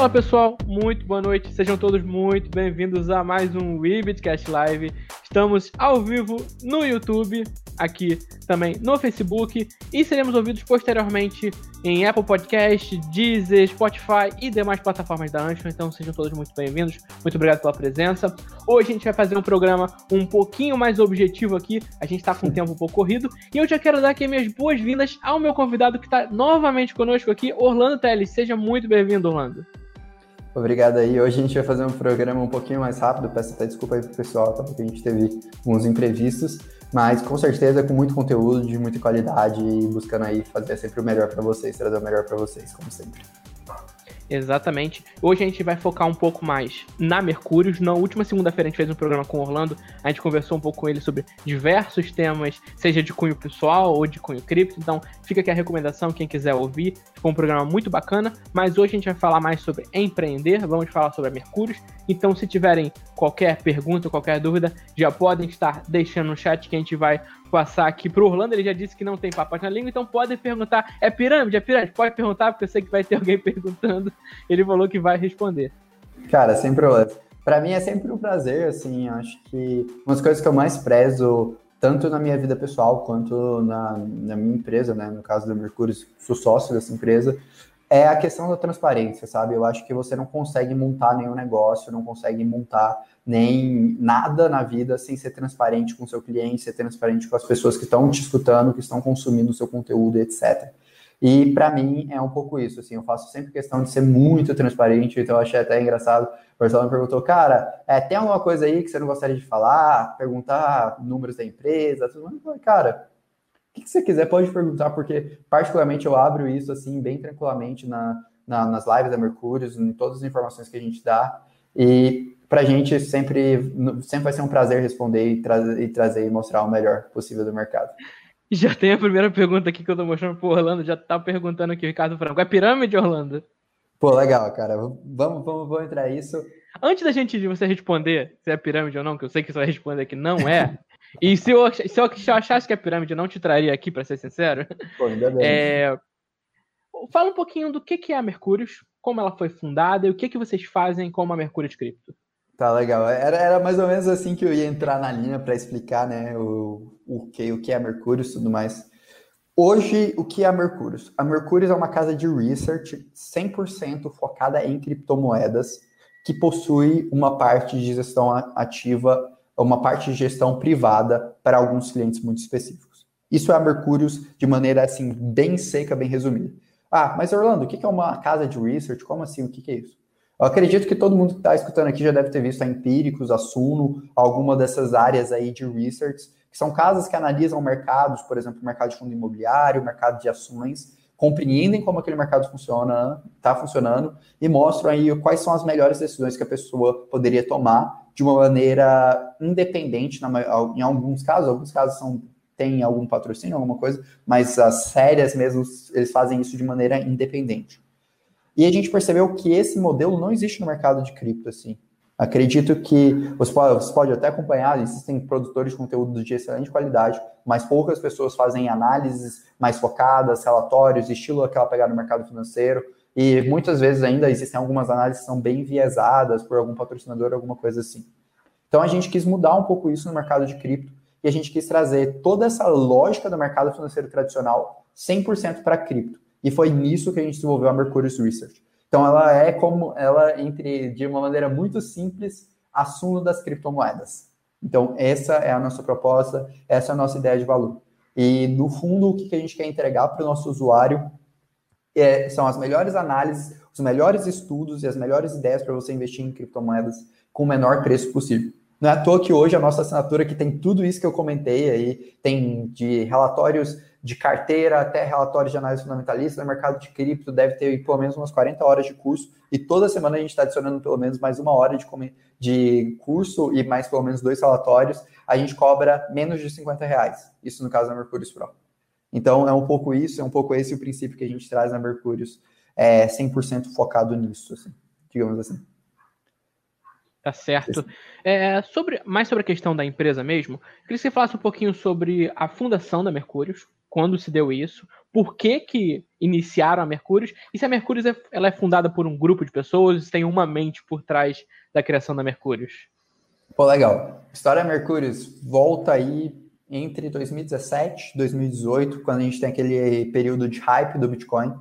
Fala pessoal, muito boa noite, sejam todos muito bem-vindos a mais um Weebitcast Live. Estamos ao vivo no YouTube, aqui também no Facebook e seremos ouvidos posteriormente em Apple Podcast, Deezer, Spotify e demais plataformas da Anchor. Então sejam todos muito bem-vindos. Muito obrigado pela presença. Hoje a gente vai fazer um programa um pouquinho mais objetivo aqui. A gente está com o tempo um pouco corrido e eu já quero dar aqui minhas boas-vindas ao meu convidado que está novamente conosco aqui, Orlando Teles. Seja muito bem-vindo, Orlando. Obrigado aí. Hoje a gente vai fazer um programa um pouquinho mais rápido. Peço até desculpa aí pro pessoal, tá? Porque a gente teve uns imprevistos, mas com certeza com muito conteúdo de muita qualidade e buscando aí fazer sempre o melhor para vocês, trazer o melhor para vocês, como sempre. Exatamente. Hoje a gente vai focar um pouco mais na Mercúrios. Na última segunda-feira a gente fez um programa com o Orlando. A gente conversou um pouco com ele sobre diversos temas, seja de cunho pessoal ou de cunho cripto. Então fica aqui a recomendação, quem quiser ouvir. Ficou um programa muito bacana. Mas hoje a gente vai falar mais sobre empreender. Vamos falar sobre a Mercúrios. Então se tiverem qualquer pergunta, qualquer dúvida, já podem estar deixando no chat que a gente vai passar aqui pro Orlando. Ele já disse que não tem papas na língua, então podem perguntar. É pirâmide? É pirâmide? Pode perguntar, porque eu sei que vai ter alguém perguntando. Ele falou que vai responder. Cara, sem problema. Para mim é sempre um prazer, assim, acho que uma das coisas que eu mais prezo, tanto na minha vida pessoal quanto na, na minha empresa, né, no caso da Mercúrio, sou sócio dessa empresa, é a questão da transparência, sabe? Eu acho que você não consegue montar nenhum negócio, não consegue montar nem nada na vida sem ser transparente com seu cliente, ser transparente com as pessoas que estão te escutando, que estão consumindo o seu conteúdo, etc. E para mim é um pouco isso, assim, eu faço sempre questão de ser muito transparente, então eu achei até engraçado. O Marcelo me perguntou, cara, é, tem alguma coisa aí que você não gostaria de falar? Perguntar números da empresa, tudo mais. Cara, o que, você quiser pode perguntar, porque particularmente eu abro isso assim bem tranquilamente na, na, nas lives da Mercúrio, em todas as informações que a gente dá. E para a gente sempre, sempre vai ser um prazer responder e, tra e trazer e mostrar o melhor possível do mercado. Já tem a primeira pergunta aqui que eu tô mostrando pro Orlando, já tá perguntando aqui, Ricardo Franco. É pirâmide, Orlando? Pô, legal, cara. Vamos, vamos, vamos entrar nisso. Antes da gente de você responder se é pirâmide ou não, que eu sei que você vai responder que não é. e se eu, se eu achasse que é pirâmide, não te traria aqui, para ser sincero. Pô, ainda bem. É... Fala um pouquinho do que, que é a Mercúrios, como ela foi fundada e o que, que vocês fazem com a Mercúrios Cripto. Tá legal. Era, era mais ou menos assim que eu ia entrar na linha para explicar, né, o, o, que, o que é a Mercúrio e tudo mais. Hoje, o que é a Mercúrio? A Mercúrio é uma casa de research 100% focada em criptomoedas, que possui uma parte de gestão ativa, uma parte de gestão privada para alguns clientes muito específicos. Isso é a Mercúrio de maneira assim bem seca, bem resumida. Ah, mas Orlando, o que é uma casa de research? Como assim? O que é isso? Eu acredito que todo mundo que está escutando aqui já deve ter visto a Empíricos, a Suno, alguma dessas áreas aí de research, que são casas que analisam mercados, por exemplo, o mercado de fundo imobiliário, o mercado de ações, compreendem como aquele mercado funciona, está funcionando e mostram aí quais são as melhores decisões que a pessoa poderia tomar de uma maneira independente, na, em alguns casos, alguns casos são tem algum patrocínio, alguma coisa, mas as sérias mesmo, eles fazem isso de maneira independente. E a gente percebeu que esse modelo não existe no mercado de cripto, assim. Acredito que você pode, você pode até acompanhar, existem produtores de conteúdo de excelente qualidade, mas poucas pessoas fazem análises mais focadas, relatórios, estilo aquela pegada no mercado financeiro, e muitas vezes ainda existem algumas análises que são bem viesadas por algum patrocinador, alguma coisa assim. Então a gente quis mudar um pouco isso no mercado de cripto, e a gente quis trazer toda essa lógica do mercado financeiro tradicional 100% para cripto. E foi nisso que a gente desenvolveu a Mercurius Research. Então ela é como ela entre de uma maneira muito simples assunto das criptomoedas. Então essa é a nossa proposta, essa é a nossa ideia de valor. E no fundo o que a gente quer entregar para o nosso usuário é, são as melhores análises, os melhores estudos e as melhores ideias para você investir em criptomoedas com o menor preço possível. Não é à toa que hoje a nossa assinatura que tem tudo isso que eu comentei aí, tem de relatórios de carteira até relatórios de análise fundamentalista, no mercado de cripto deve ter pelo menos umas 40 horas de curso, e toda semana a gente está adicionando pelo menos mais uma hora de, de curso e mais pelo menos dois relatórios, a gente cobra menos de 50 reais, isso no caso da Mercúrios Pro. Então é um pouco isso, é um pouco esse o princípio que a gente traz na Mercúrios, é 100% focado nisso, assim, digamos assim. Tá certo. É, sobre, mais sobre a questão da empresa mesmo, queria que você falasse um pouquinho sobre a fundação da Mercúrios, quando se deu isso, por que, que iniciaram a Mercúrios, e se a Mercúrios é, ela é fundada por um grupo de pessoas, se tem uma mente por trás da criação da Mercúrios. Pô, legal. História Mercúrios volta aí entre 2017 e 2018, quando a gente tem aquele período de hype do Bitcoin.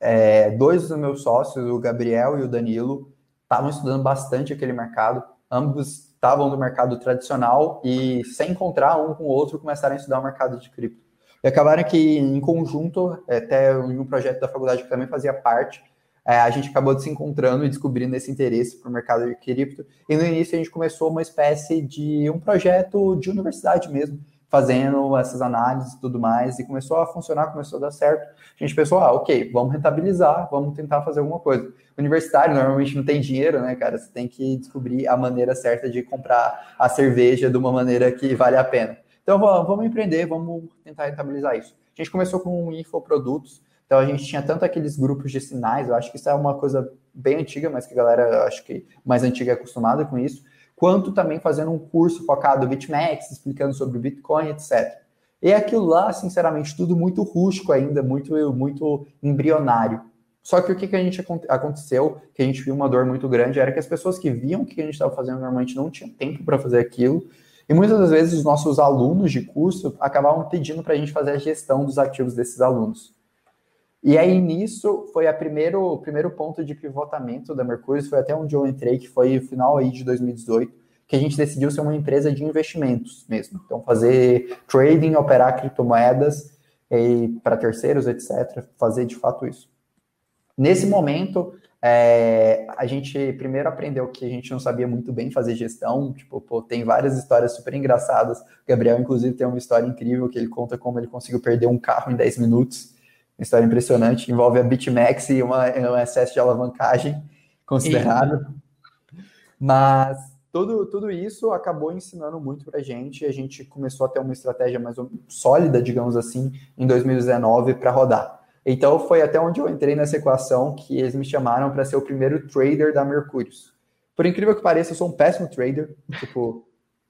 É, dois dos meus sócios, o Gabriel e o Danilo, estavam estudando bastante aquele mercado. Ambos estavam no mercado tradicional e, sem encontrar um com o outro, começaram a estudar o mercado de cripto. E acabaram que, em conjunto, até em um projeto da faculdade que também fazia parte, é, a gente acabou se encontrando e descobrindo esse interesse para o mercado de cripto. E no início a gente começou uma espécie de um projeto de universidade mesmo, fazendo essas análises e tudo mais, e começou a funcionar, começou a dar certo. A gente pensou, ah, ok, vamos rentabilizar, vamos tentar fazer alguma coisa. Universitário normalmente não tem dinheiro, né, cara? Você tem que descobrir a maneira certa de comprar a cerveja de uma maneira que vale a pena. Então, vamos empreender, vamos tentar rentabilizar isso. A gente começou com infoprodutos, então a gente tinha tanto aqueles grupos de sinais, eu acho que isso é uma coisa bem antiga, mas que a galera, acho que mais antiga é acostumada com isso, quanto também fazendo um curso focado BitMEX, explicando sobre Bitcoin, etc. E aquilo lá, sinceramente, tudo muito rústico ainda, muito, muito embrionário. Só que o que, que a gente aconteceu, que a gente viu uma dor muito grande, era que as pessoas que viam o que a gente estava fazendo normalmente não tinham tempo para fazer aquilo, e muitas das vezes os nossos alunos de curso acabavam pedindo para a gente fazer a gestão dos ativos desses alunos. E aí nisso foi a primeiro, o primeiro ponto de pivotamento da Mercúrio, foi até onde eu entrei, que foi o final aí de 2018, que a gente decidiu ser uma empresa de investimentos mesmo. Então fazer trading, operar criptomoedas para terceiros, etc. Fazer de fato isso. Nesse momento, é, a gente primeiro aprendeu que a gente não sabia muito bem fazer gestão, tipo, pô, tem várias histórias super engraçadas. O Gabriel, inclusive, tem uma história incrível que ele conta como ele conseguiu perder um carro em 10 minutos. Uma história impressionante, envolve a BitMEX e uma, um excesso de alavancagem considerado. E... Mas tudo, tudo isso acabou ensinando muito para a gente. A gente começou a ter uma estratégia mais sólida, digamos assim, em 2019 para rodar. Então foi até onde eu entrei nessa equação que eles me chamaram para ser o primeiro trader da Mercúrios. Por incrível que pareça, eu sou um péssimo trader. Tipo,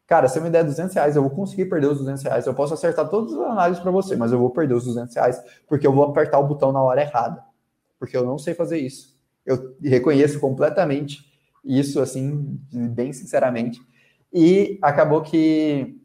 cara, se eu me der 200 reais, eu vou conseguir perder os 200 reais. Eu posso acertar todas as análises para você, mas eu vou perder os 200 reais porque eu vou apertar o botão na hora errada. Porque eu não sei fazer isso. Eu reconheço completamente isso, assim, bem sinceramente. E acabou que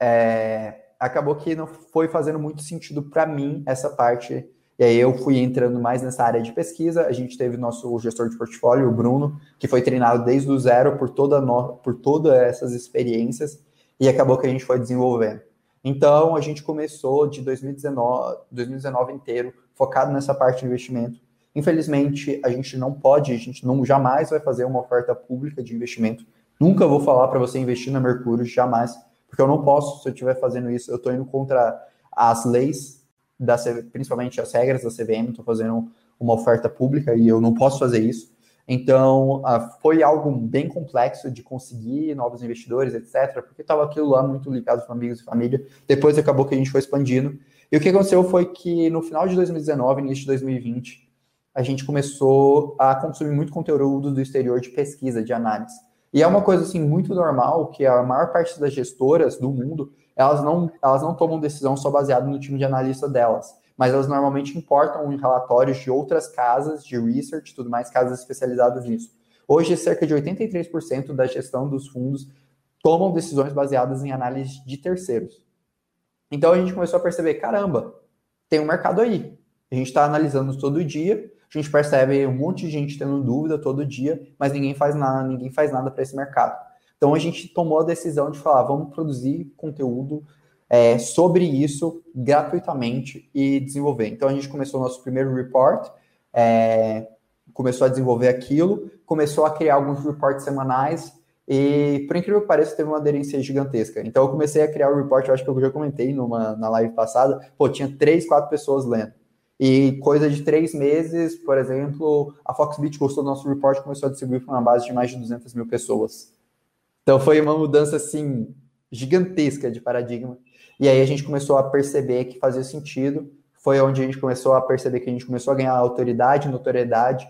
é, acabou que não foi fazendo muito sentido para mim essa parte. E aí eu fui entrando mais nessa área de pesquisa. A gente teve nosso gestor de portfólio, o Bruno, que foi treinado desde o zero por toda no... por todas essas experiências e acabou que a gente foi desenvolvendo. Então a gente começou de 2019, 2019 inteiro focado nessa parte de investimento. Infelizmente a gente não pode, a gente não jamais vai fazer uma oferta pública de investimento. Nunca vou falar para você investir na Mercúrio, jamais porque eu não posso, se eu estiver fazendo isso, eu estou indo contra as leis, da, principalmente as regras da CVM, estou fazendo uma oferta pública e eu não posso fazer isso. Então, foi algo bem complexo de conseguir novos investidores, etc., porque estava aquilo lá muito ligado com amigos e família. Depois acabou que a gente foi expandindo. E o que aconteceu foi que no final de 2019, início de 2020, a gente começou a consumir muito conteúdo do exterior de pesquisa, de análise. E é uma coisa assim muito normal que a maior parte das gestoras do mundo, elas não, elas não tomam decisão só baseada no time de analista delas, mas elas normalmente importam relatórios de outras casas de research, tudo mais, casas especializadas nisso. Hoje, cerca de 83% da gestão dos fundos tomam decisões baseadas em análise de terceiros. Então a gente começou a perceber, caramba, tem um mercado aí. A gente está analisando todo dia a gente percebe um monte de gente tendo dúvida todo dia, mas ninguém faz nada, ninguém faz nada para esse mercado. Então a gente tomou a decisão de falar, vamos produzir conteúdo é, sobre isso gratuitamente e desenvolver. Então a gente começou o nosso primeiro report, é, começou a desenvolver aquilo, começou a criar alguns reports semanais e, por incrível que pareça, teve uma aderência gigantesca. Então eu comecei a criar o report, eu acho que eu já comentei numa, na live passada, pô, tinha três, quatro pessoas lendo. E coisa de três meses, por exemplo, a Foxbit gostou do nosso report e começou a distribuir para uma base de mais de 200 mil pessoas. Então foi uma mudança assim gigantesca de paradigma. E aí a gente começou a perceber que fazia sentido. Foi onde a gente começou a perceber que a gente começou a ganhar autoridade, notoriedade.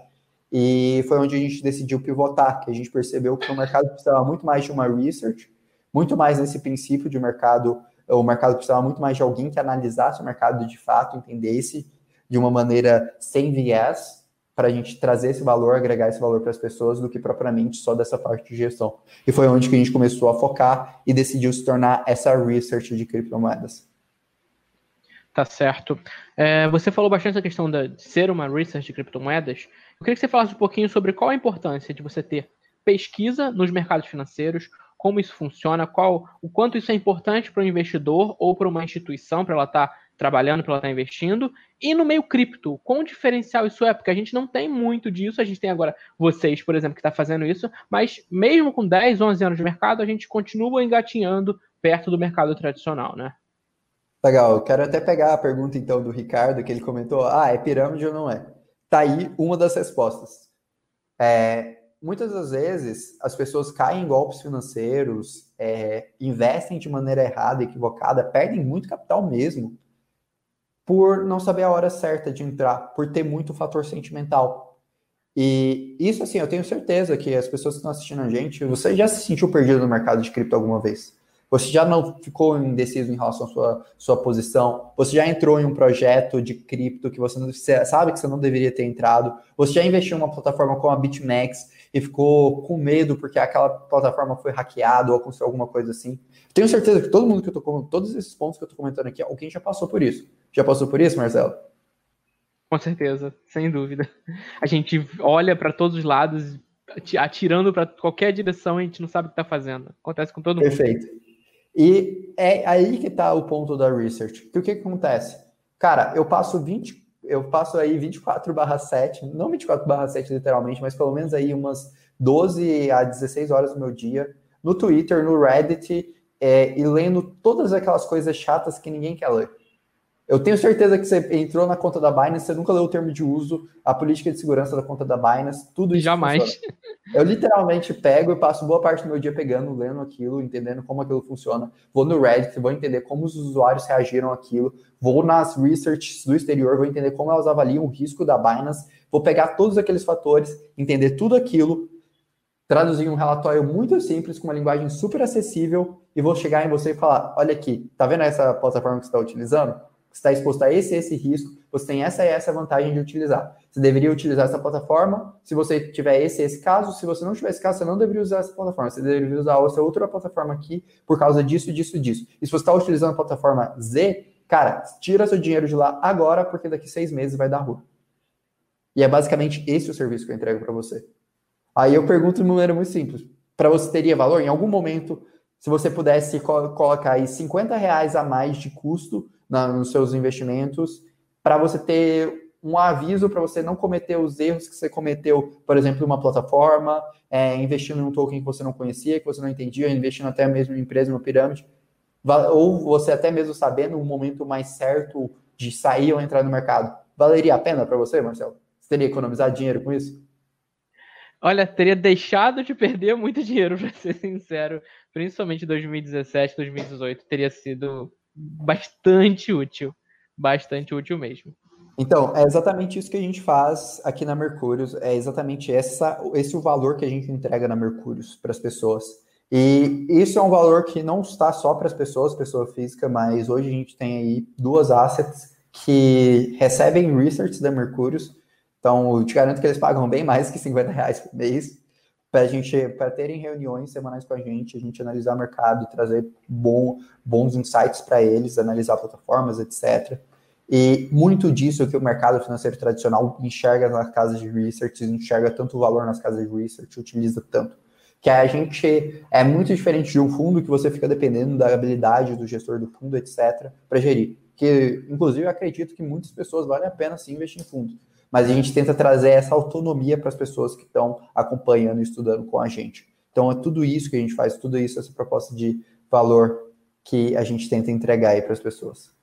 E foi onde a gente decidiu pivotar, que a gente percebeu que o mercado precisava muito mais de uma research, muito mais nesse princípio de mercado o mercado precisava muito mais de alguém que analisasse o mercado de fato, entendesse de uma maneira sem viés, para a gente trazer esse valor, agregar esse valor para as pessoas, do que propriamente só dessa parte de gestão. E foi onde que a gente começou a focar e decidiu se tornar essa research de criptomoedas. Tá certo. É, você falou bastante da questão de ser uma research de criptomoedas. Eu queria que você falasse um pouquinho sobre qual a importância de você ter pesquisa nos mercados financeiros, como isso funciona, qual o quanto isso é importante para o investidor ou para uma instituição, para ela estar tá trabalhando, para ela estar tá investindo, e no meio cripto, quão diferencial isso é, porque a gente não tem muito disso, a gente tem agora vocês, por exemplo, que está fazendo isso, mas mesmo com 10, 11 anos de mercado, a gente continua engatinhando perto do mercado tradicional, né? Legal, quero até pegar a pergunta então do Ricardo, que ele comentou: ah, é pirâmide ou não é? Tá aí uma das respostas. É, muitas das vezes as pessoas caem em golpes financeiros, é, investem de maneira errada, equivocada, perdem muito capital mesmo, por não saber a hora certa de entrar, por ter muito fator sentimental. E isso, assim, eu tenho certeza que as pessoas que estão assistindo a gente, você já se sentiu perdido no mercado de cripto alguma vez? Você já não ficou indeciso em relação à sua, sua posição? Você já entrou em um projeto de cripto que você, não, você sabe que você não deveria ter entrado? Você já investiu em uma plataforma como a BitMEX e ficou com medo porque aquela plataforma foi hackeada ou aconteceu alguma coisa assim? Tenho certeza que todo mundo que eu tô com todos esses pontos que eu tô comentando aqui, alguém já passou por isso. Já passou por isso, Marcelo? Com certeza, sem dúvida. A gente olha para todos os lados, atirando para qualquer direção, e a gente não sabe o que está fazendo. Acontece com todo mundo. Perfeito. E é aí que está o ponto da research. Que o que, que acontece? Cara, eu passo 20, eu passo aí 24 barra 7, não 24 barra 7 literalmente, mas pelo menos aí umas 12 a 16 horas do meu dia no Twitter, no Reddit, é, e lendo todas aquelas coisas chatas que ninguém quer ler. Eu tenho certeza que você entrou na conta da Binance, você nunca leu o termo de uso, a política de segurança da conta da Binance, tudo isso. Jamais. Funciona. Eu literalmente pego e passo boa parte do meu dia pegando, lendo aquilo, entendendo como aquilo funciona. Vou no Reddit, vou entender como os usuários reagiram àquilo. Vou nas researches do exterior, vou entender como elas avaliam o risco da Binance. Vou pegar todos aqueles fatores, entender tudo aquilo, traduzir um relatório muito simples, com uma linguagem super acessível, e vou chegar em você e falar: olha aqui, tá vendo essa plataforma que você está utilizando? Está exposto a esse esse risco, você tem essa e essa vantagem de utilizar. Você deveria utilizar essa plataforma se você tiver esse esse caso. Se você não tiver esse caso, você não deveria usar essa plataforma. Você deveria usar essa outra plataforma aqui por causa disso, disso, disso. E se você está utilizando a plataforma Z, cara, tira seu dinheiro de lá agora, porque daqui seis meses vai dar ruim. E é basicamente esse o serviço que eu entrego para você. Aí eu pergunto de maneira muito simples. Para você teria valor? Em algum momento, se você pudesse colocar aí 50 reais a mais de custo na, nos seus investimentos, para você ter um aviso para você não cometer os erros que você cometeu, por exemplo, em uma plataforma, é, investindo em um token que você não conhecia, que você não entendia, investindo até mesmo em empresa, em uma pirâmide, ou você até mesmo sabendo o momento mais certo de sair ou entrar no mercado. Valeria a pena para você, Marcelo? Você teria economizado dinheiro com isso? Olha, teria deixado de perder muito dinheiro, para ser sincero. Principalmente 2017, 2018, teria sido bastante útil. Bastante útil mesmo. Então, é exatamente isso que a gente faz aqui na Mercúrios. É exatamente essa, esse o valor que a gente entrega na Mercúrios para as pessoas. E isso é um valor que não está só para as pessoas, pessoa física, mas hoje a gente tem aí duas assets que recebem research da Mercúrios. Então, eu te garanto que eles pagam bem mais que 50 reais por mês para gente para terem reuniões semanais com a gente, a gente analisar o mercado, trazer bom, bons insights para eles, analisar plataformas, etc. E muito disso que o mercado financeiro tradicional enxerga nas casas de research, enxerga tanto valor nas casas de research, utiliza tanto. Que a gente é muito diferente de um fundo que você fica dependendo da habilidade do gestor do fundo, etc., para gerir. Que, inclusive, acredito que muitas pessoas vale a pena sim investir em fundos mas a gente tenta trazer essa autonomia para as pessoas que estão acompanhando e estudando com a gente. Então é tudo isso que a gente faz, tudo isso, essa proposta de valor que a gente tenta entregar aí para as pessoas.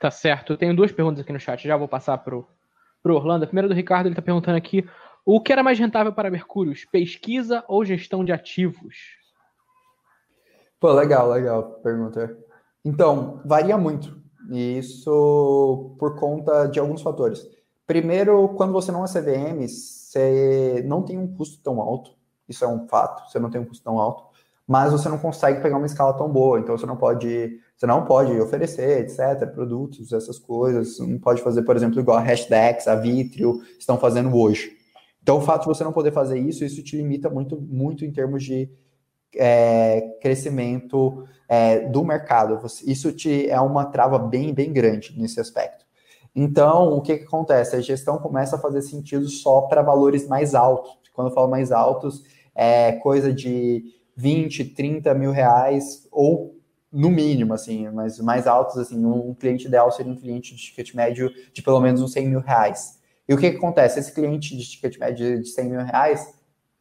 Tá certo. Eu tenho duas perguntas aqui no chat, já vou passar pro, pro Orlando. A primeira do Ricardo, ele está perguntando aqui: o que era mais rentável para Mercúrios, pesquisa ou gestão de ativos? Pô, legal, legal pergunta. Então, varia muito. E isso por conta de alguns fatores. Primeiro, quando você não é CVM, você não tem um custo tão alto. Isso é um fato, você não tem um custo tão alto. mas você não consegue pegar uma escala tão boa, então você não pode, você não pode oferecer, etc, produtos, essas coisas, não pode fazer, por exemplo, igual a Hashdex, a Vitrio estão fazendo hoje. Então, o fato de você não poder fazer isso, isso te limita muito, muito em termos de é, crescimento é, do mercado. Isso te é uma trava bem, bem grande nesse aspecto. Então, o que, que acontece? A gestão começa a fazer sentido só para valores mais altos. Quando eu falo mais altos, é coisa de 20, 30 mil reais, ou no mínimo, assim, mas mais altos, assim, um cliente ideal seria um cliente de ticket médio de pelo menos uns 100 mil reais. E o que, que acontece? Esse cliente de ticket médio de 100 mil reais,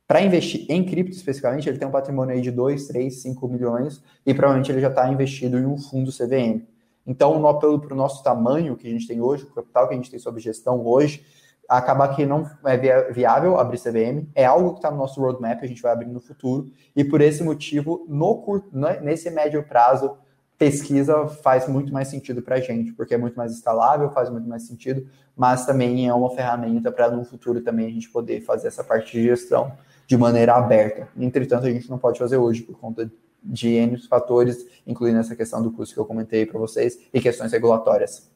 para investir em cripto especificamente, ele tem um patrimônio aí de 2, 3, 5 milhões e provavelmente ele já está investido em um fundo CVM. Então, para o nosso tamanho que a gente tem hoje, o capital que a gente tem sob gestão hoje, acabar que não é viável abrir CVM, é algo que está no nosso roadmap, a gente vai abrir no futuro, e por esse motivo, no curto, nesse médio prazo, pesquisa faz muito mais sentido para a gente, porque é muito mais escalável, faz muito mais sentido, mas também é uma ferramenta para no futuro também a gente poder fazer essa parte de gestão de maneira aberta. Entretanto, a gente não pode fazer hoje por conta de N fatores, incluindo essa questão do custo que eu comentei para vocês e questões regulatórias.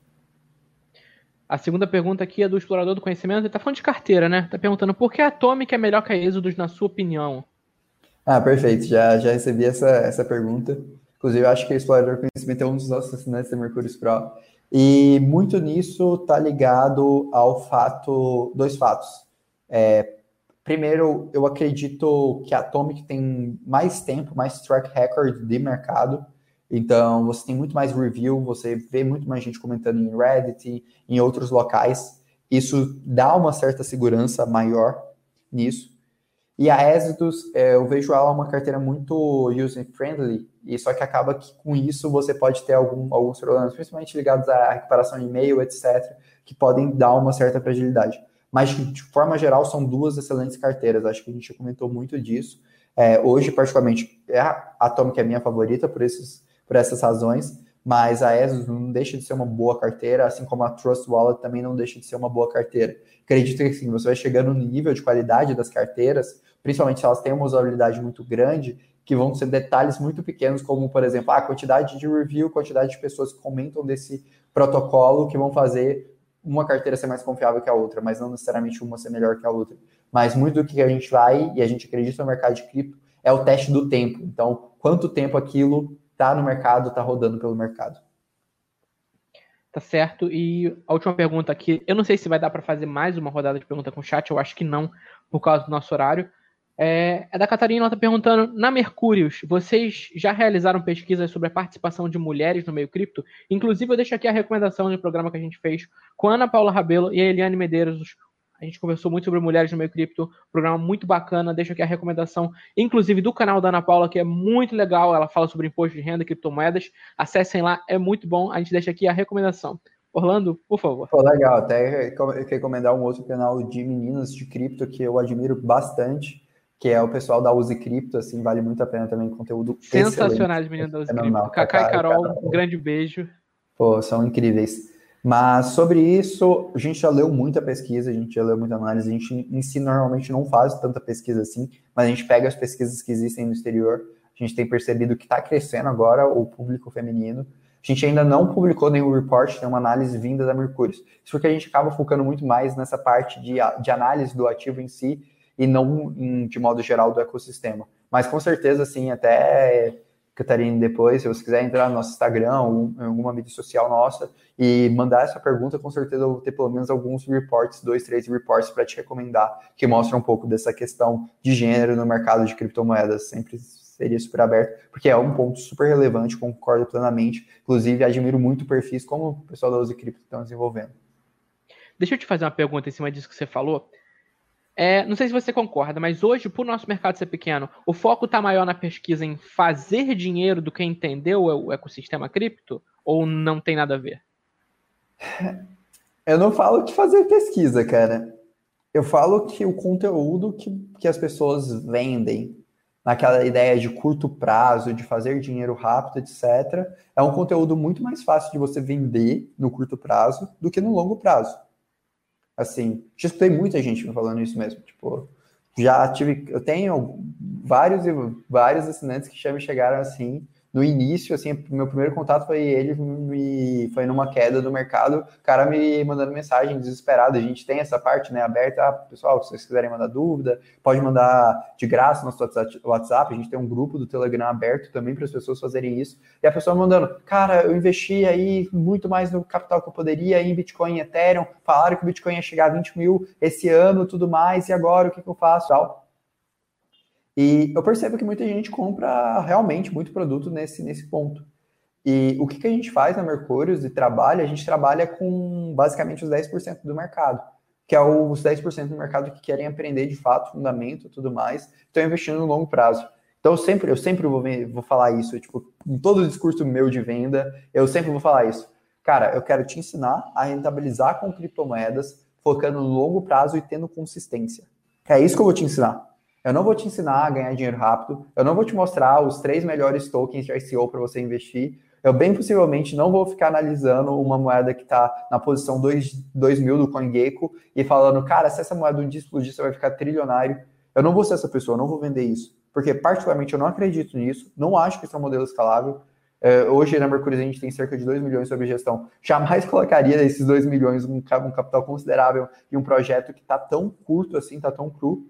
A segunda pergunta aqui é do explorador do conhecimento. Ele está falando de carteira, né? Está perguntando por que a Atomic é melhor que a Exodus, na sua opinião? Ah, perfeito. Já, já recebi essa, essa pergunta. Inclusive, eu acho que o explorador do conhecimento é um dos nossos assinantes da Mercúrio Pro. E muito nisso está ligado ao fato, dois fatos. É, primeiro, eu acredito que a Atomic tem mais tempo, mais track record de mercado então, você tem muito mais review, você vê muito mais gente comentando em Reddit, em outros locais. Isso dá uma certa segurança maior nisso. E a Exodus, é, eu vejo ela uma carteira muito user-friendly, e só que acaba que com isso você pode ter algum, alguns problemas, principalmente ligados à recuperação de e-mail, etc., que podem dar uma certa fragilidade. Mas, de forma geral, são duas excelentes carteiras. Acho que a gente comentou muito disso. É, hoje, particularmente, é a Atomic é minha favorita por esses por essas razões, mas a ESOS não deixa de ser uma boa carteira, assim como a Trust Wallet também não deixa de ser uma boa carteira. Acredito que assim, você vai chegando no nível de qualidade das carteiras, principalmente se elas têm uma usabilidade muito grande, que vão ser detalhes muito pequenos, como, por exemplo, a quantidade de review, quantidade de pessoas que comentam desse protocolo, que vão fazer uma carteira ser mais confiável que a outra, mas não necessariamente uma ser melhor que a outra. Mas muito do que a gente vai e a gente acredita no mercado de cripto é o teste do tempo. Então, quanto tempo aquilo está no mercado, está rodando pelo mercado. Tá certo. E a última pergunta aqui, eu não sei se vai dar para fazer mais uma rodada de pergunta com o chat, eu acho que não, por causa do nosso horário. É, é da Catarina, ela está perguntando: na Mercúrios, vocês já realizaram pesquisas sobre a participação de mulheres no meio cripto? Inclusive, eu deixo aqui a recomendação de um programa que a gente fez com a Ana Paula Rabelo e a Eliane Medeiros, a gente conversou muito sobre mulheres no meio cripto, programa muito bacana. Deixo aqui a recomendação, inclusive do canal da Ana Paula, que é muito legal. Ela fala sobre imposto de renda e criptomoedas. Acessem lá, é muito bom. A gente deixa aqui a recomendação. Orlando, por favor. Pô, legal, até recomendar um outro canal de meninas de cripto que eu admiro bastante, que é o pessoal da Use Cripto, assim, vale muito a pena também, conteúdo Sensacionais, meninas da Use Cripto. Cacá e Carol, um grande beijo. Pô, são incríveis. Mas sobre isso, a gente já leu muita pesquisa, a gente já leu muita análise, a gente em si normalmente não faz tanta pesquisa assim, mas a gente pega as pesquisas que existem no exterior, a gente tem percebido que está crescendo agora o público feminino. A gente ainda não publicou nenhum report, tem uma análise vinda da Mercúrio. Isso porque a gente acaba focando muito mais nessa parte de, de análise do ativo em si e não de modo geral do ecossistema. Mas com certeza, sim, até Catarina depois, se você quiser entrar no nosso Instagram, ou em alguma mídia social nossa, e mandar essa pergunta, com certeza eu vou ter pelo menos alguns reports, dois, três reports para te recomendar, que mostram um pouco dessa questão de gênero no mercado de criptomoedas. Sempre seria super aberto, porque é um ponto super relevante, concordo plenamente. Inclusive, admiro muito perfis como o pessoal da Use Cripto estão desenvolvendo. Deixa eu te fazer uma pergunta em cima disso que você falou. É, não sei se você concorda, mas hoje, por nosso mercado ser pequeno, o foco está maior na pesquisa em fazer dinheiro do que entender o ecossistema cripto? Ou não tem nada a ver? Eu não falo de fazer pesquisa, cara. Eu falo que o conteúdo que, que as pessoas vendem, naquela ideia de curto prazo, de fazer dinheiro rápido, etc., é um conteúdo muito mais fácil de você vender no curto prazo do que no longo prazo. Assim, já escutei muita gente me falando isso mesmo. Tipo, já tive, eu tenho vários vários assinantes que já me chegaram assim no início, assim, meu primeiro contato foi ele, me, foi numa queda do mercado, o cara me mandando mensagem desesperado. A gente tem essa parte, né, aberta. Ah, pessoal, se vocês quiserem mandar dúvida, pode mandar de graça no nosso WhatsApp. A gente tem um grupo do Telegram aberto também para as pessoas fazerem isso. E a pessoa mandando, cara, eu investi aí muito mais no capital que eu poderia em Bitcoin Ethereum. Falaram que o Bitcoin ia chegar a 20 mil esse ano, tudo mais, e agora o que, que eu faço? E eu percebo que muita gente compra realmente muito produto nesse, nesse ponto. E o que, que a gente faz na Mercúrio de trabalho? A gente trabalha com basicamente os 10% do mercado, que é os 10% do mercado que querem aprender de fato, fundamento tudo mais, estão investindo no longo prazo. Então eu sempre, eu sempre vou, vou falar isso, tipo, em todo o discurso meu de venda, eu sempre vou falar isso. Cara, eu quero te ensinar a rentabilizar com criptomoedas, focando no longo prazo e tendo consistência. É isso que eu vou te ensinar. Eu não vou te ensinar a ganhar dinheiro rápido, eu não vou te mostrar os três melhores tokens de ICO para você investir. Eu bem possivelmente não vou ficar analisando uma moeda que está na posição 2, mil do CoinGecko e falando, cara, se essa moeda um dia explodir, você vai ficar trilionário. Eu não vou ser essa pessoa, eu não vou vender isso. Porque, particularmente, eu não acredito nisso, não acho que isso é um modelo escalável. É, hoje, na Mercúrio, a gente tem cerca de 2 milhões sobre gestão. Jamais colocaria esses 2 milhões um, um capital considerável em um projeto que está tão curto assim, está tão cru.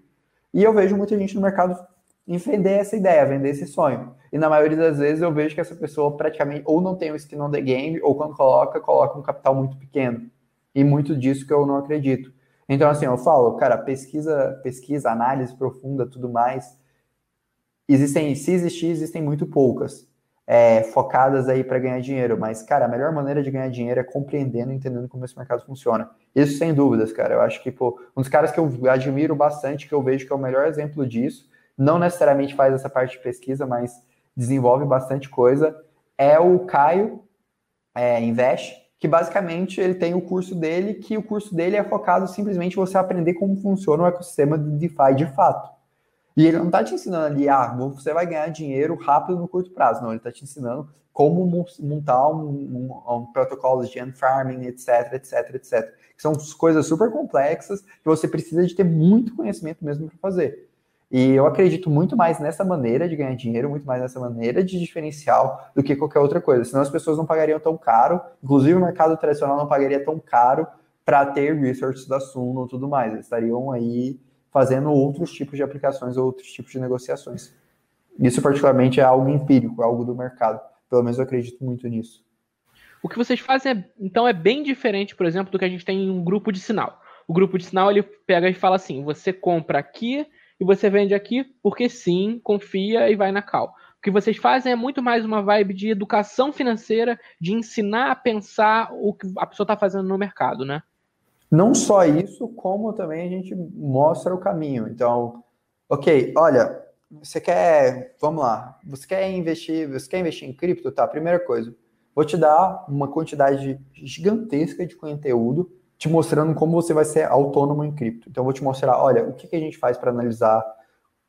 E eu vejo muita gente no mercado vender essa ideia, vender esse sonho. E na maioria das vezes eu vejo que essa pessoa praticamente ou não tem o skin on the game, ou quando coloca, coloca um capital muito pequeno. E muito disso que eu não acredito. Então, assim, eu falo, cara, pesquisa, pesquisa, análise profunda, tudo mais. Existem, se existir, existem muito poucas é, focadas aí para ganhar dinheiro. Mas, cara, a melhor maneira de ganhar dinheiro é compreendendo e entendendo como esse mercado funciona. Isso sem dúvidas, cara. Eu acho que, pô, um dos caras que eu admiro bastante, que eu vejo que é o melhor exemplo disso, não necessariamente faz essa parte de pesquisa, mas desenvolve bastante coisa, é o Caio é, Invest, que basicamente ele tem o curso dele, que o curso dele é focado simplesmente em você aprender como funciona o ecossistema de DeFi de fato. E ele não está te ensinando ali, ah, você vai ganhar dinheiro rápido no curto prazo. Não, ele está te ensinando como montar um, um, um protocolo de farming, etc, etc, etc. Que são coisas super complexas que você precisa de ter muito conhecimento mesmo para fazer. E eu acredito muito mais nessa maneira de ganhar dinheiro, muito mais nessa maneira de diferencial do que qualquer outra coisa. Senão as pessoas não pagariam tão caro, inclusive o mercado tradicional não pagaria tão caro para ter research da Suno e tudo mais. Eles estariam aí fazendo outros tipos de aplicações, outros tipos de negociações. Isso, particularmente, é algo empírico, é algo do mercado. Pelo menos eu acredito muito nisso. O que vocês fazem, é, então, é bem diferente, por exemplo, do que a gente tem em um grupo de sinal. O grupo de sinal, ele pega e fala assim, você compra aqui e você vende aqui porque sim, confia e vai na cal. O que vocês fazem é muito mais uma vibe de educação financeira, de ensinar a pensar o que a pessoa está fazendo no mercado, né? Não só isso, como também a gente mostra o caminho. Então, ok, olha, você quer, vamos lá, você quer investir, você quer investir em cripto, tá? Primeira coisa, vou te dar uma quantidade gigantesca de conteúdo te mostrando como você vai ser autônomo em cripto. Então, eu vou te mostrar, olha, o que, que a gente faz para analisar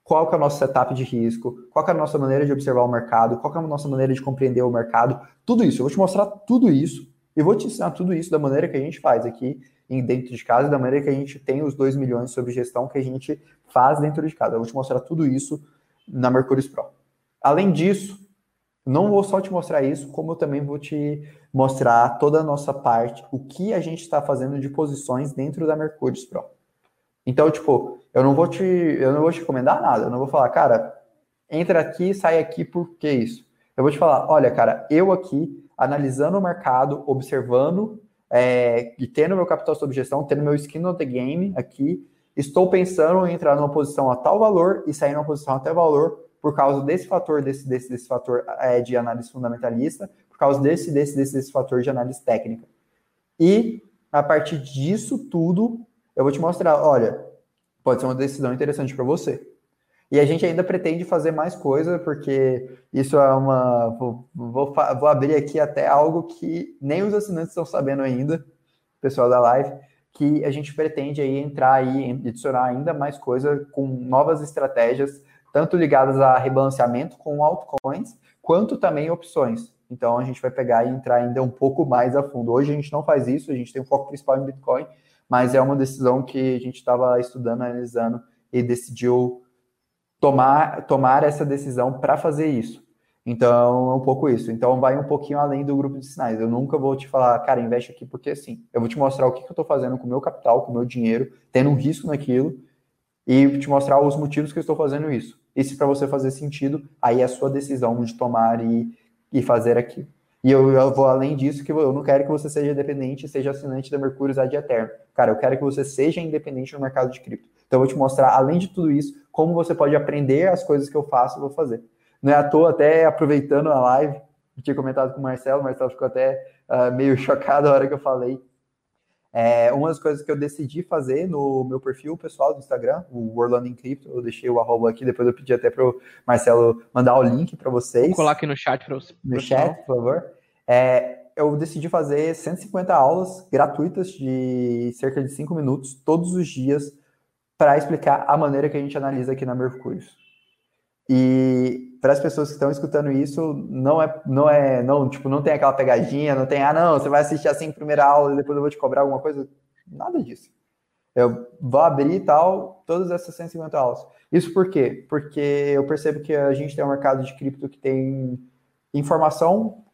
qual que é o nosso setup de risco, qual que é a nossa maneira de observar o mercado, qual que é a nossa maneira de compreender o mercado, tudo isso. Eu vou te mostrar tudo isso e vou te ensinar tudo isso da maneira que a gente faz aqui dentro de casa, da maneira que a gente tem os 2 milhões sobre gestão que a gente faz dentro de casa. Eu vou te mostrar tudo isso na Mercúrio Pro. Além disso, não vou só te mostrar isso, como eu também vou te mostrar toda a nossa parte, o que a gente está fazendo de posições dentro da Mercúrio Pro. Então, tipo, eu não vou te, eu não vou te recomendar nada, eu não vou falar, cara, entra aqui, sai aqui, por que isso? Eu vou te falar, olha, cara, eu aqui analisando o mercado, observando é, e tendo meu capital sob gestão, tendo meu skin no the game aqui, estou pensando em entrar numa posição a tal valor e sair numa posição a tal valor por causa desse fator, desse, desse, desse fator é, de análise fundamentalista, por causa desse, desse, desse, desse fator de análise técnica. E a partir disso tudo, eu vou te mostrar, olha, pode ser uma decisão interessante para você. E a gente ainda pretende fazer mais coisa, porque isso é uma. Vou, vou, vou, abrir aqui até algo que nem os assinantes estão sabendo ainda, pessoal da live, que a gente pretende aí entrar aí, adicionar ainda mais coisa com novas estratégias, tanto ligadas a rebalanceamento com altcoins, quanto também opções. Então a gente vai pegar e entrar ainda um pouco mais a fundo. Hoje a gente não faz isso, a gente tem um foco principal em Bitcoin, mas é uma decisão que a gente estava estudando, analisando e decidiu tomar, tomar essa decisão para fazer isso. Então, é um pouco isso. Então, vai um pouquinho além do grupo de sinais. Eu nunca vou te falar, cara, investe aqui porque sim. Eu vou te mostrar o que, que eu estou fazendo com o meu capital, com o meu dinheiro, tendo um risco naquilo, e te mostrar os motivos que eu estou fazendo isso. E se para você fazer sentido, aí é a sua decisão de tomar e, e fazer aquilo. E eu, eu, vou além disso, que eu não quero que você seja dependente, seja assinante da Mercúrio ad eterno. Cara, eu quero que você seja independente no mercado de cripto. Então, eu vou te mostrar, além de tudo isso, como você pode aprender as coisas que eu faço e vou fazer. Não é à toa, até aproveitando a live, eu tinha comentado com o Marcelo, o Marcelo ficou até uh, meio chocado a hora que eu falei. É, uma das coisas que eu decidi fazer no meu perfil pessoal do Instagram, o Orlando em Cripto, eu deixei o arroba aqui, depois eu pedi até para o Marcelo mandar o link para vocês. Vou colocar aqui no chat para você. No chat, por favor. É, eu decidi fazer 150 aulas gratuitas de cerca de 5 minutos, todos os dias, para explicar a maneira que a gente analisa aqui na Mercúrios. E para as pessoas que estão escutando isso, não é, não é, não, tipo, não tem aquela pegadinha, não tem, ah, não, você vai assistir assim primeira aula e depois eu vou te cobrar alguma coisa. Nada disso. Eu vou abrir e tal todas essas 150 aulas. Isso por quê? Porque eu percebo que a gente tem um mercado de cripto que tem informação,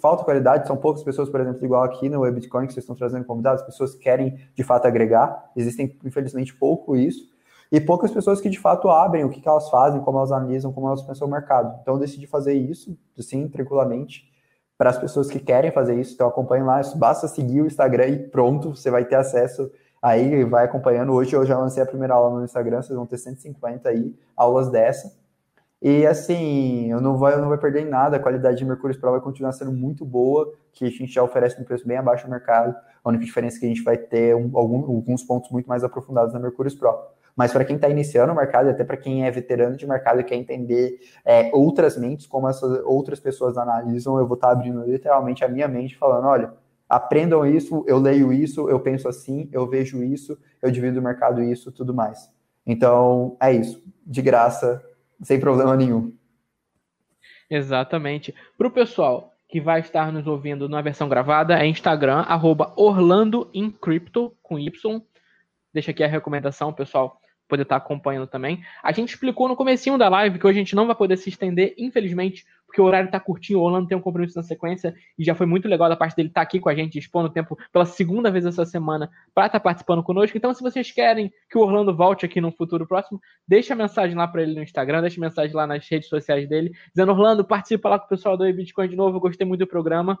falta qualidade, são poucas pessoas, por exemplo, igual aqui no Bitcoin que vocês estão trazendo convidados, pessoas que querem de fato agregar, existem infelizmente pouco isso e poucas pessoas que de fato abrem o que, que elas fazem, como elas analisam, como elas pensam o mercado. Então eu decidi fazer isso, assim, tranquilamente, para as pessoas que querem fazer isso. Então acompanhem lá, basta seguir o Instagram e pronto, você vai ter acesso aí, vai acompanhando. Hoje eu já lancei a primeira aula no Instagram, vocês vão ter 150 aí, aulas dessa. E assim, eu não vou, eu não vou perder em nada, a qualidade de Mercúrio Pro vai continuar sendo muito boa, que a gente já oferece um preço bem abaixo do mercado. A única diferença é que a gente vai ter um, algum, alguns pontos muito mais aprofundados na Mercúrio Pro. Mas para quem está iniciando o mercado, até para quem é veterano de mercado e quer entender é, outras mentes, como essas outras pessoas analisam, eu vou estar tá abrindo literalmente a minha mente, falando: olha, aprendam isso, eu leio isso, eu penso assim, eu vejo isso, eu divido o mercado isso, tudo mais. Então, é isso. De graça, sem problema nenhum. Exatamente. Para o pessoal que vai estar nos ouvindo na versão gravada, é Instagram, arroba com Y. Deixa aqui a recomendação, pessoal poder estar acompanhando também. A gente explicou no comecinho da live que hoje a gente não vai poder se estender, infelizmente, porque o horário está curtinho, o Orlando tem um compromisso na sequência, e já foi muito legal da parte dele estar aqui com a gente, expondo o tempo pela segunda vez essa semana para estar participando conosco. Então, se vocês querem que o Orlando volte aqui no futuro próximo, deixa a mensagem lá para ele no Instagram, deixa a mensagem lá nas redes sociais dele, dizendo, Orlando, participa lá com o pessoal do Bitcoin de novo, eu gostei muito do programa.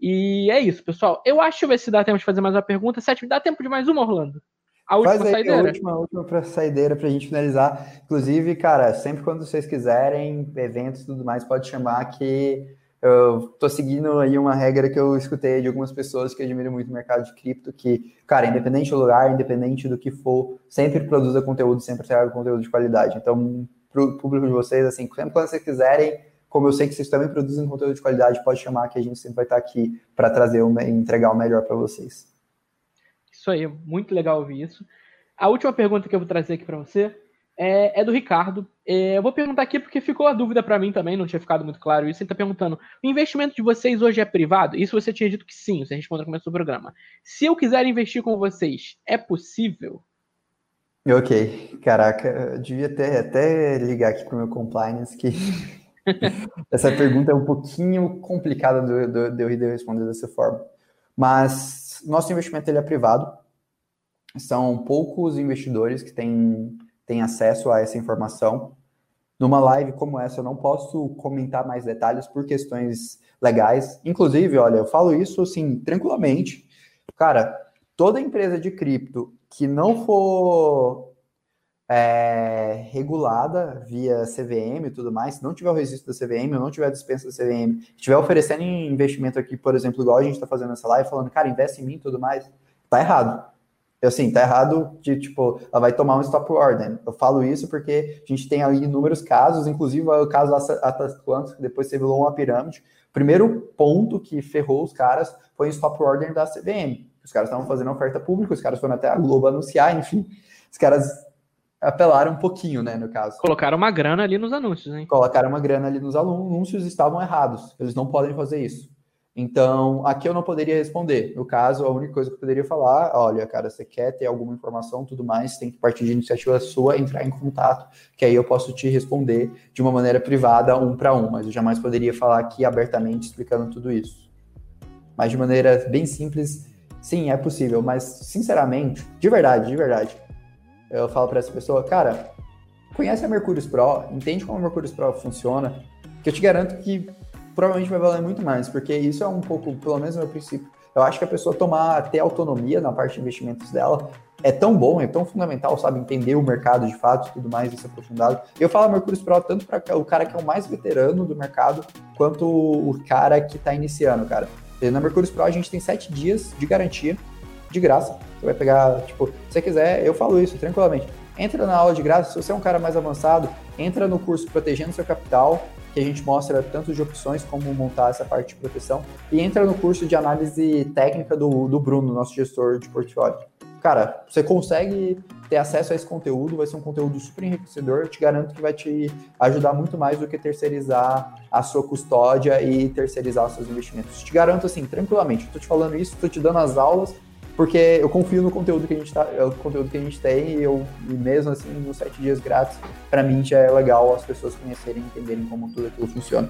E é isso, pessoal. Eu acho ver se dá tempo de fazer mais uma pergunta. Sete, dá tempo de mais uma, Orlando? A última Faz aí saideira. A última, a última saideira pra gente finalizar. Inclusive, cara, sempre quando vocês quiserem, eventos e tudo mais, pode chamar que eu tô seguindo aí uma regra que eu escutei de algumas pessoas que admiram muito o mercado de cripto, que, cara, independente do lugar, independente do que for, sempre produza conteúdo, sempre traga conteúdo de qualidade. Então, pro público de vocês, assim, sempre quando vocês quiserem, como eu sei que vocês também produzem conteúdo de qualidade, pode chamar que a gente sempre vai estar aqui para trazer e entregar o melhor para vocês. Isso aí, muito legal ouvir isso. A última pergunta que eu vou trazer aqui para você é, é, do Ricardo. É, eu vou perguntar aqui porque ficou a dúvida para mim também, não tinha ficado muito claro isso. Ele está perguntando: o investimento de vocês hoje é privado? Isso você tinha dito que sim, você respondeu no começo do programa. Se eu quiser investir com vocês, é possível? Ok, caraca, eu devia até, até ligar aqui para o meu compliance que essa pergunta é um pouquinho complicada de, eu responder dessa forma. Mas nosso investimento ele é privado. São poucos investidores que têm, têm acesso a essa informação. Numa live como essa, eu não posso comentar mais detalhes por questões legais. Inclusive, olha, eu falo isso assim, tranquilamente. Cara, toda empresa de cripto que não for é, regulada via CVM e tudo mais, se não tiver o registro da CVM ou não tiver a dispensa da CVM, estiver oferecendo investimento aqui, por exemplo, igual a gente está fazendo nessa live, falando, cara, investe em mim e tudo mais, tá errado. Eu, assim, tá errado de, tipo, ela vai tomar um stop order. Eu falo isso porque a gente tem aí inúmeros casos, inclusive o caso da Atlas que depois se revelou uma pirâmide. O primeiro ponto que ferrou os caras foi o stop order da CVM. Os caras estavam fazendo oferta pública, os caras foram até a Globo anunciar, enfim. Os caras apelaram um pouquinho, né, no caso. Colocaram uma grana ali nos anúncios, hein? Colocaram uma grana ali nos anúncios, estavam errados. Eles não podem fazer isso. Então, aqui eu não poderia responder. No caso, a única coisa que eu poderia falar, olha, cara, você quer ter alguma informação, tudo mais, tem que partir de iniciativa sua, entrar em contato, que aí eu posso te responder de uma maneira privada, um para um, mas eu jamais poderia falar aqui abertamente explicando tudo isso. Mas de maneira bem simples, sim, é possível, mas sinceramente, de verdade, de verdade, eu falo para essa pessoa, cara, conhece a Mercúrio Pro, entende como a Mercúrio Pro funciona, que eu te garanto que provavelmente vai valer muito mais, porque isso é um pouco, pelo menos meu princípio. Eu acho que a pessoa tomar até autonomia na parte de investimentos dela é tão bom, é tão fundamental, sabe? Entender o mercado de fato tudo mais, isso aprofundado. Eu falo Mercúrio Pro tanto para o cara que é o mais veterano do mercado, quanto o cara que está iniciando, cara. Na Mercúrio Pro a gente tem sete dias de garantia, de graça. Você vai pegar, tipo, se você quiser, eu falo isso tranquilamente. Entra na aula de graça, se você é um cara mais avançado, entra no curso Protegendo Seu Capital, que a gente mostra tanto de opções como montar essa parte de proteção. E entra no curso de análise técnica do, do Bruno, nosso gestor de portfólio. Cara, você consegue ter acesso a esse conteúdo, vai ser um conteúdo super enriquecedor. Eu te garanto que vai te ajudar muito mais do que terceirizar a sua custódia e terceirizar os seus investimentos. Te garanto assim, tranquilamente. Estou te falando isso, estou te dando as aulas porque eu confio no conteúdo que a gente tá, é o conteúdo que a gente tem e eu e mesmo assim nos sete dias grátis, para mim já é legal as pessoas conhecerem e entenderem como tudo aquilo funciona.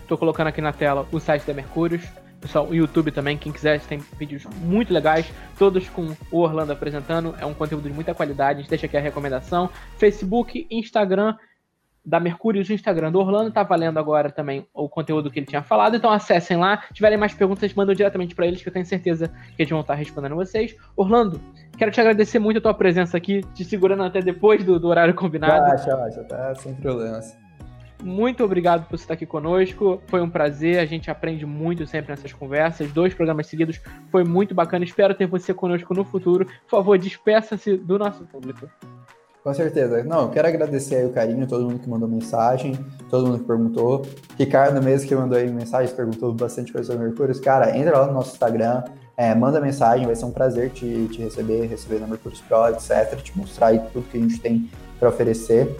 Estou colocando aqui na tela o site da Mercúrios, pessoal, o YouTube também, quem quiser, tem vídeos muito legais, todos com o Orlando apresentando, é um conteúdo de muita qualidade, a gente deixa aqui a recomendação, Facebook, Instagram da Mercúrio o Instagram do Orlando, tá valendo agora também o conteúdo que ele tinha falado, então acessem lá, se tiverem mais perguntas, mandam diretamente para eles, que eu tenho certeza que eles vão estar respondendo vocês. Orlando, quero te agradecer muito a tua presença aqui, te segurando até depois do, do horário combinado. Acha, acha, tá sem problemas. Muito obrigado por estar aqui conosco. Foi um prazer. A gente aprende muito sempre nessas conversas. Dois programas seguidos foi muito bacana. Espero ter você conosco no futuro. Por favor, despeça-se do nosso público. Com certeza. Não, eu quero agradecer aí o carinho, todo mundo que mandou mensagem, todo mundo que perguntou. Ricardo mesmo que mandou aí mensagem, perguntou bastante coisa sobre Mercúrios. Cara, entra lá no nosso Instagram, é, manda mensagem, vai ser um prazer te, te receber, receber na Mercúrios Pro, etc. Te mostrar aí tudo que a gente tem para oferecer.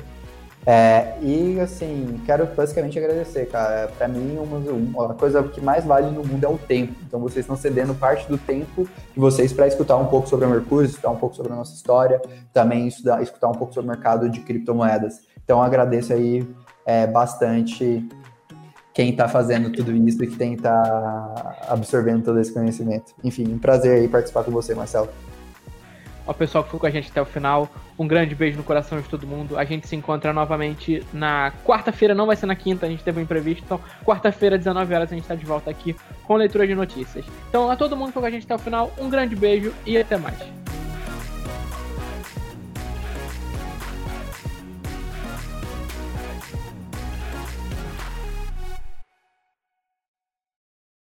É, e assim, quero basicamente agradecer, cara. Para mim, uma, uma coisa que mais vale no mundo é o tempo. Então, vocês estão cedendo parte do tempo de vocês para escutar um pouco sobre a Mercúrio, escutar um pouco sobre a nossa história, também estudar, escutar um pouco sobre o mercado de criptomoedas. Então, agradeço aí é, bastante quem está fazendo tudo isso e quem está absorvendo todo esse conhecimento. Enfim, um prazer aí participar com você, Marcelo ao pessoal que ficou com a gente até o final. Um grande beijo no coração de todo mundo. A gente se encontra novamente na quarta-feira, não vai ser na quinta, a gente teve um imprevisto. Então, quarta-feira, 19 horas, a gente está de volta aqui com leitura de notícias. Então, a todo mundo que ficou com a gente até o final, um grande beijo e até mais.